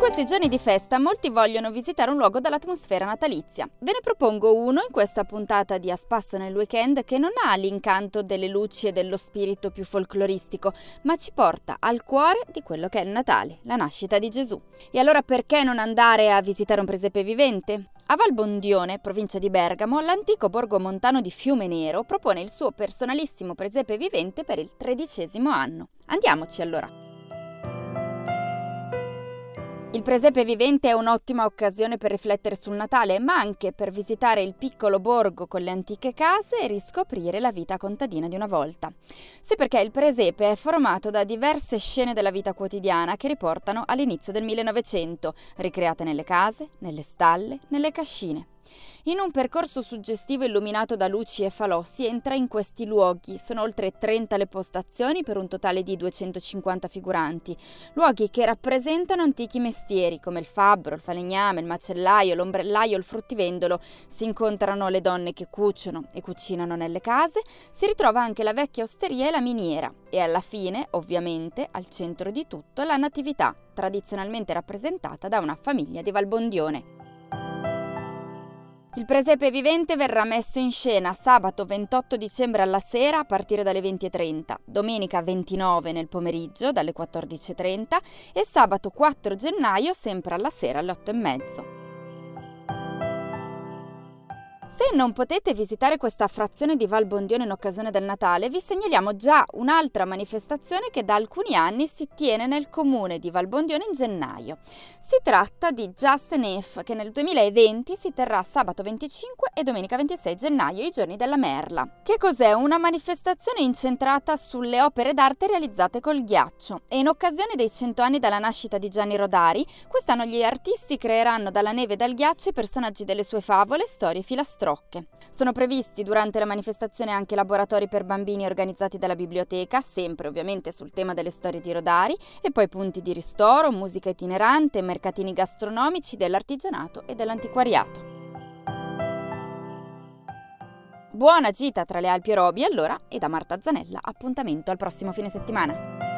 questi giorni di festa molti vogliono visitare un luogo dall'atmosfera natalizia. Ve ne propongo uno in questa puntata di A Spasso nel weekend che non ha l'incanto delle luci e dello spirito più folcloristico, ma ci porta al cuore di quello che è il Natale, la nascita di Gesù. E allora perché non andare a visitare un presepe vivente? A Valbondione, provincia di Bergamo, l'antico borgo montano di Fiume Nero propone il suo personalissimo presepe vivente per il tredicesimo anno. Andiamoci allora! Il presepe vivente è un'ottima occasione per riflettere sul Natale, ma anche per visitare il piccolo borgo con le antiche case e riscoprire la vita contadina di una volta. Sì, perché il presepe è formato da diverse scene della vita quotidiana che riportano all'inizio del 1900, ricreate nelle case, nelle stalle, nelle cascine. In un percorso suggestivo illuminato da luci e falò si entra in questi luoghi. Sono oltre 30 le postazioni per un totale di 250 figuranti. Luoghi che rappresentano antichi mestieri come il fabbro, il falegname, il macellaio, l'ombrellaio, il fruttivendolo. Si incontrano le donne che cuciono e cucinano nelle case. Si ritrova anche la vecchia osteria e la miniera. E alla fine, ovviamente, al centro di tutto, la natività, tradizionalmente rappresentata da una famiglia di Valbondione. Il presepe vivente verrà messo in scena sabato 28 dicembre alla sera a partire dalle 20.30, domenica 29 nel pomeriggio dalle 14.30 e sabato 4 gennaio sempre alla sera alle 8.30. Se non potete visitare questa frazione di Val Bondione in occasione del Natale, vi segnaliamo già un'altra manifestazione che da alcuni anni si tiene nel comune di Val Bondione in gennaio. Si tratta di Just If, che nel 2020 si terrà sabato 25 e domenica 26 gennaio, i giorni della Merla. Che cos'è? Una manifestazione incentrata sulle opere d'arte realizzate col ghiaccio e in occasione dei 100 anni dalla nascita di Gianni Rodari, quest'anno gli artisti creeranno dalla neve e dal ghiaccio i personaggi delle sue favole, storie, filastrocche Rocche. Sono previsti durante la manifestazione anche laboratori per bambini organizzati dalla biblioteca, sempre ovviamente sul tema delle storie di Rodari, e poi punti di ristoro, musica itinerante, mercatini gastronomici dell'artigianato e dell'antiquariato. Buona gita tra le Alpi e Robi allora e da Marta Zanella appuntamento al prossimo fine settimana.